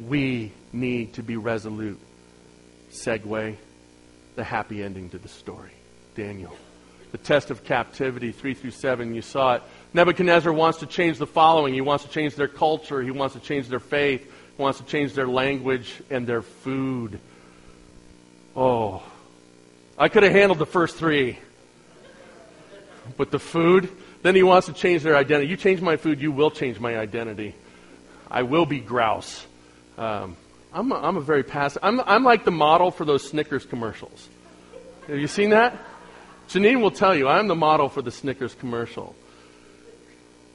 we need to be resolute. Segue, the happy ending to the story. Daniel. The test of captivity, 3 through 7, you saw it. Nebuchadnezzar wants to change the following. He wants to change their culture. He wants to change their faith. He wants to change their language and their food. Oh, I could have handled the first three. But the food, then he wants to change their identity. You change my food, you will change my identity. I will be grouse. Um, I'm, a, I'm a very passive. I'm, I'm like the model for those Snickers commercials. Have you seen that? Janine will tell you, I'm the model for the Snickers commercial.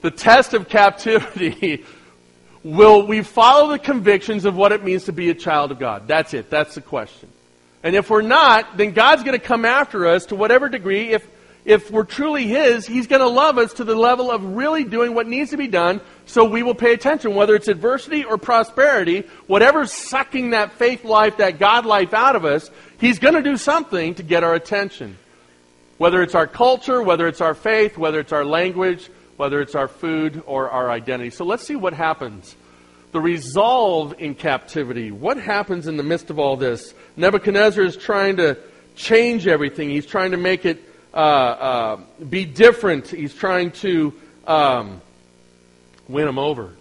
The test of captivity will we follow the convictions of what it means to be a child of God? That's it. That's the question. And if we're not, then God's going to come after us to whatever degree. If if we're truly His, He's going to love us to the level of really doing what needs to be done so we will pay attention, whether it's adversity or prosperity, whatever's sucking that faith life, that God life out of us, He's going to do something to get our attention. Whether it's our culture, whether it's our faith, whether it's our language, whether it's our food or our identity. So let's see what happens. The resolve in captivity. What happens in the midst of all this? Nebuchadnezzar is trying to change everything. He's trying to make it uh, uh, be different. He's trying to um, win them over.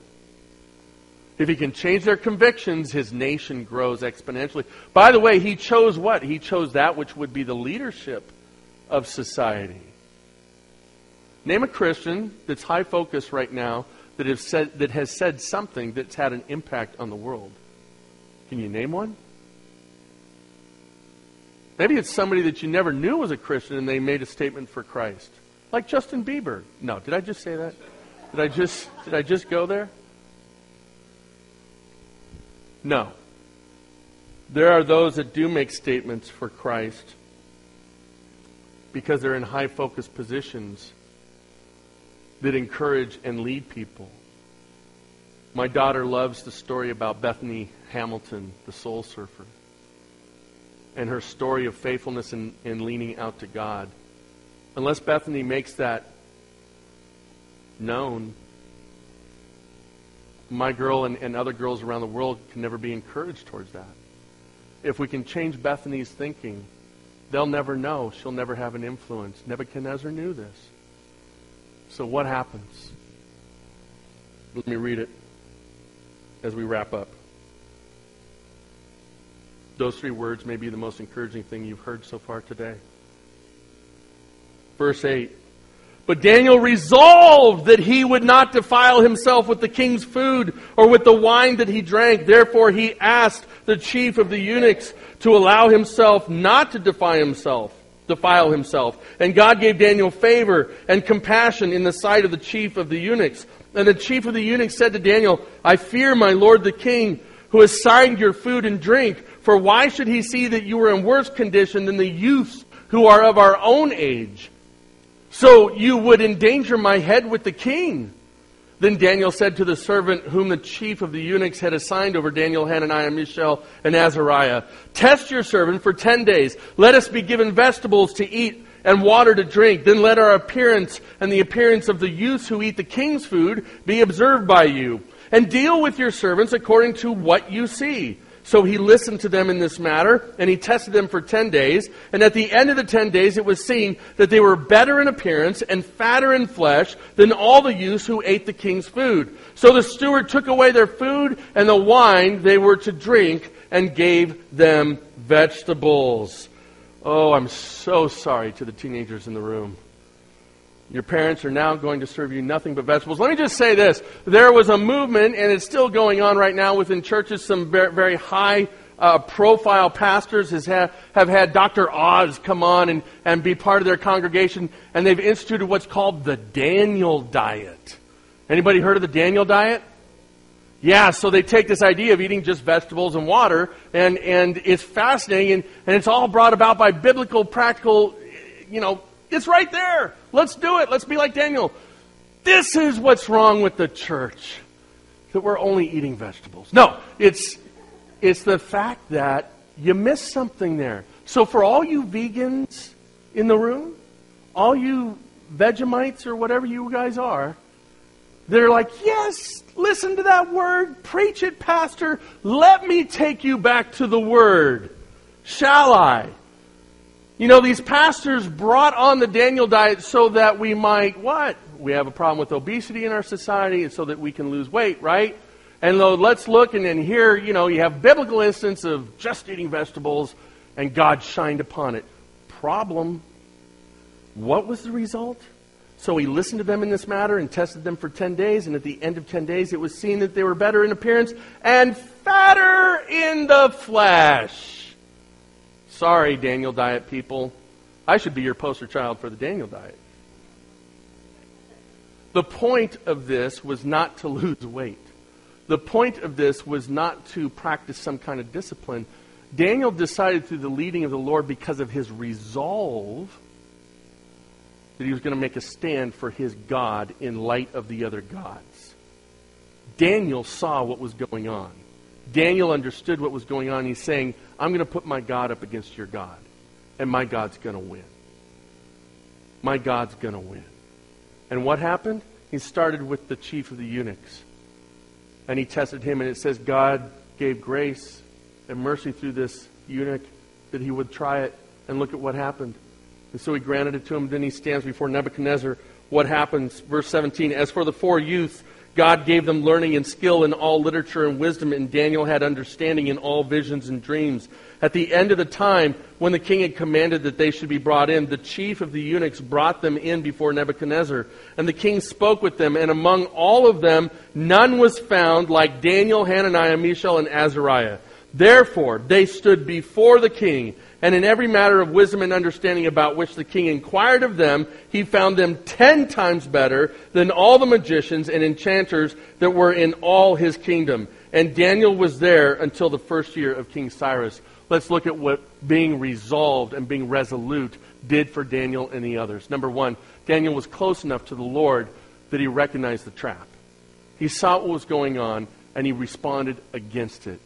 If he can change their convictions, his nation grows exponentially. By the way, he chose what? He chose that which would be the leadership of society. Name a Christian that's high focus right now that, have said, that has said something that's had an impact on the world. Can you name one? Maybe it's somebody that you never knew was a Christian and they made a statement for Christ. Like Justin Bieber. No, did I just say that? Did I just did I just go there? No. There are those that do make statements for Christ because they're in high focus positions that encourage and lead people. My daughter loves the story about Bethany Hamilton, the soul surfer and her story of faithfulness and, and leaning out to God. Unless Bethany makes that known, my girl and, and other girls around the world can never be encouraged towards that. If we can change Bethany's thinking, they'll never know. She'll never have an influence. Nebuchadnezzar knew this. So what happens? Let me read it as we wrap up. Those three words may be the most encouraging thing you've heard so far today. Verse 8 But Daniel resolved that he would not defile himself with the king's food or with the wine that he drank. Therefore, he asked the chief of the eunuchs to allow himself not to defile himself, defile himself. And God gave Daniel favor and compassion in the sight of the chief of the eunuchs. And the chief of the eunuchs said to Daniel, I fear my lord the king, who has signed your food and drink. For why should he see that you are in worse condition than the youths who are of our own age? So you would endanger my head with the king. Then Daniel said to the servant whom the chief of the eunuchs had assigned over Daniel, Hananiah, Mishael, and Azariah, Test your servant for ten days. Let us be given vegetables to eat and water to drink. Then let our appearance and the appearance of the youths who eat the king's food be observed by you. And deal with your servants according to what you see. So he listened to them in this matter, and he tested them for ten days. And at the end of the ten days, it was seen that they were better in appearance and fatter in flesh than all the youths who ate the king's food. So the steward took away their food and the wine they were to drink and gave them vegetables. Oh, I'm so sorry to the teenagers in the room. Your parents are now going to serve you nothing but vegetables. Let me just say this. There was a movement, and it's still going on right now within churches. Some very, very high uh, profile pastors has ha- have had Dr. Oz come on and, and be part of their congregation, and they've instituted what's called the Daniel diet. Anybody heard of the Daniel diet? Yeah, so they take this idea of eating just vegetables and water, and, and it's fascinating, and, and it's all brought about by biblical, practical, you know, it's right there. Let's do it. Let's be like Daniel. This is what's wrong with the church that we're only eating vegetables. No, it's, it's the fact that you miss something there. So, for all you vegans in the room, all you Vegemites or whatever you guys are, they're like, yes, listen to that word, preach it, Pastor. Let me take you back to the word. Shall I? You know, these pastors brought on the Daniel diet so that we might, what? We have a problem with obesity in our society, and so that we can lose weight, right? And though, let's look, and then here, you know, you have biblical instance of just eating vegetables, and God shined upon it. Problem. What was the result? So he listened to them in this matter and tested them for 10 days, and at the end of 10 days, it was seen that they were better in appearance and fatter in the flesh. Sorry, Daniel Diet people. I should be your poster child for the Daniel Diet. The point of this was not to lose weight. The point of this was not to practice some kind of discipline. Daniel decided through the leading of the Lord because of his resolve that he was going to make a stand for his God in light of the other gods. Daniel saw what was going on. Daniel understood what was going on. He's saying, I'm going to put my God up against your God, and my God's going to win. My God's going to win. And what happened? He started with the chief of the eunuchs. And he tested him, and it says God gave grace and mercy through this eunuch that he would try it. And look at what happened. And so he granted it to him. Then he stands before Nebuchadnezzar. What happens? Verse 17 As for the four youths, God gave them learning and skill in all literature and wisdom, and Daniel had understanding in all visions and dreams. At the end of the time, when the king had commanded that they should be brought in, the chief of the eunuchs brought them in before Nebuchadnezzar. And the king spoke with them, and among all of them, none was found like Daniel, Hananiah, Mishael, and Azariah. Therefore, they stood before the king and in every matter of wisdom and understanding about which the king inquired of them, he found them ten times better than all the magicians and enchanters that were in all his kingdom. And Daniel was there until the first year of King Cyrus. Let's look at what being resolved and being resolute did for Daniel and the others. Number one, Daniel was close enough to the Lord that he recognized the trap. He saw what was going on and he responded against it.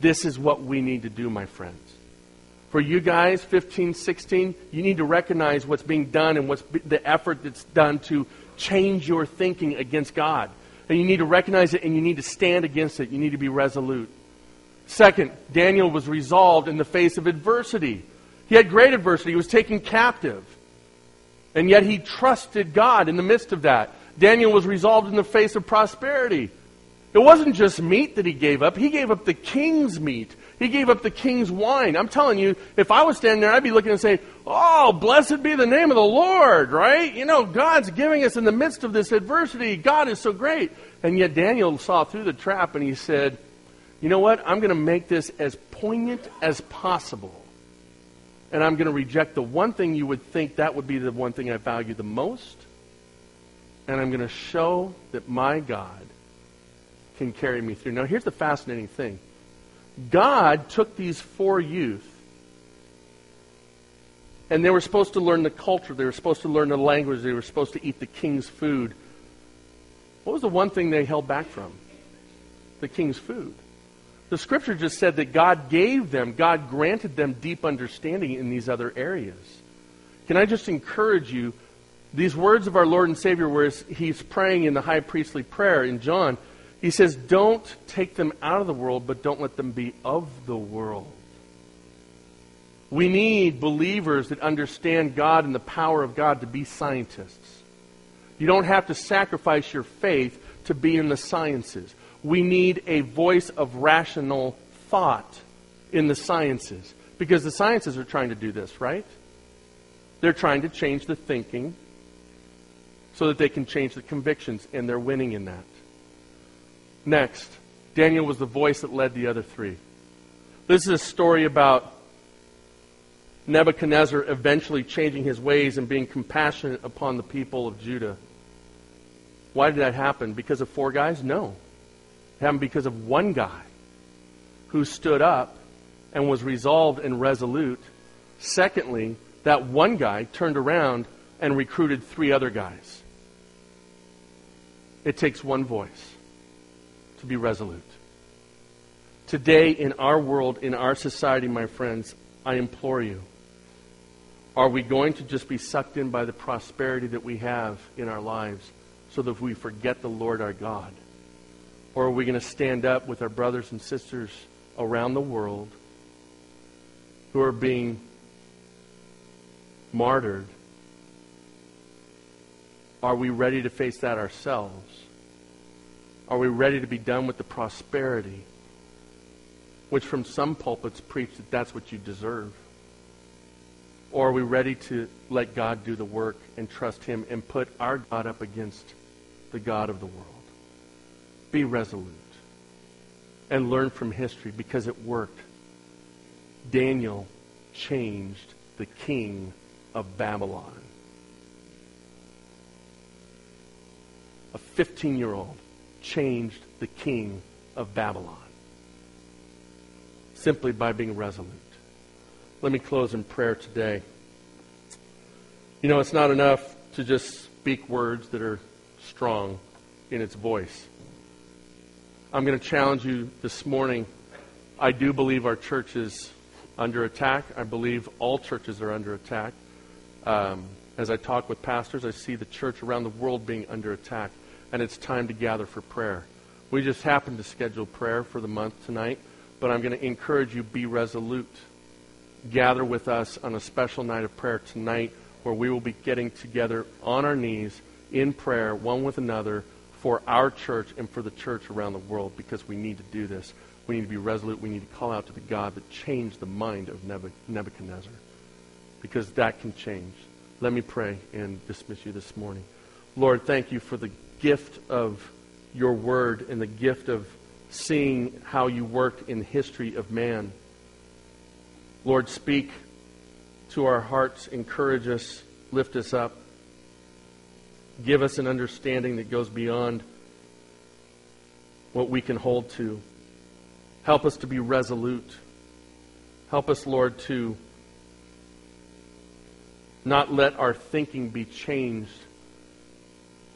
This is what we need to do, my friends. For you guys, 15, 16, you need to recognize what's being done and what's the effort that's done to change your thinking against God. And you need to recognize it and you need to stand against it. You need to be resolute. Second, Daniel was resolved in the face of adversity. He had great adversity. He was taken captive. And yet he trusted God in the midst of that. Daniel was resolved in the face of prosperity. It wasn't just meat that he gave up, he gave up the king's meat. He gave up the king's wine. I'm telling you, if I was standing there, I'd be looking and saying, Oh, blessed be the name of the Lord, right? You know, God's giving us in the midst of this adversity. God is so great. And yet Daniel saw through the trap and he said, You know what? I'm going to make this as poignant as possible. And I'm going to reject the one thing you would think that would be the one thing I value the most. And I'm going to show that my God can carry me through. Now, here's the fascinating thing God took these four youth, and they were supposed to learn the culture, they were supposed to learn the language, they were supposed to eat the king's food. What was the one thing they held back from? The king's food. The scripture just said that God gave them, God granted them deep understanding in these other areas. Can I just encourage you? These words of our Lord and Savior, where he's praying in the high priestly prayer in John, he says, Don't take them out of the world, but don't let them be of the world. We need believers that understand God and the power of God to be scientists. You don't have to sacrifice your faith to be in the sciences. We need a voice of rational thought in the sciences because the sciences are trying to do this, right? They're trying to change the thinking so that they can change the convictions, and they're winning in that. Next, Daniel was the voice that led the other three. This is a story about Nebuchadnezzar eventually changing his ways and being compassionate upon the people of Judah. Why did that happen? Because of four guys? No. It happened because of one guy who stood up and was resolved and resolute. Secondly, that one guy turned around and recruited three other guys. It takes one voice to be resolute. Today, in our world, in our society, my friends, I implore you are we going to just be sucked in by the prosperity that we have in our lives so that we forget the Lord our God? Or are we going to stand up with our brothers and sisters around the world who are being martyred? Are we ready to face that ourselves? Are we ready to be done with the prosperity, which from some pulpits preach that that's what you deserve? Or are we ready to let God do the work and trust Him and put our God up against the God of the world? Be resolute and learn from history because it worked. Daniel changed the king of Babylon. A 15 year old changed the king of Babylon simply by being resolute. Let me close in prayer today. You know, it's not enough to just speak words that are strong in its voice. I'm going to challenge you this morning. I do believe our church is under attack. I believe all churches are under attack. Um, as I talk with pastors, I see the church around the world being under attack and it's time to gather for prayer. We just happened to schedule prayer for the month tonight, but I'm going to encourage you be resolute. Gather with us on a special night of prayer tonight where we will be getting together on our knees in prayer, one with another, for our church and for the church around the world because we need to do this. We need to be resolute. We need to call out to the God that changed the mind of Nebuchadnezzar because that can change. Let me pray and dismiss you this morning. Lord, thank you for the gift of your word and the gift of seeing how you work in the history of man. Lord, speak to our hearts, encourage us, lift us up. Give us an understanding that goes beyond what we can hold to. Help us to be resolute. Help us, Lord, to not let our thinking be changed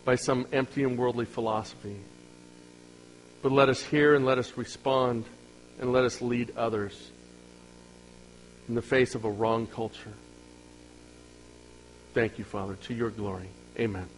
by some empty and worldly philosophy. But let us hear and let us respond and let us lead others in the face of a wrong culture. Thank you, Father, to your glory. Amen.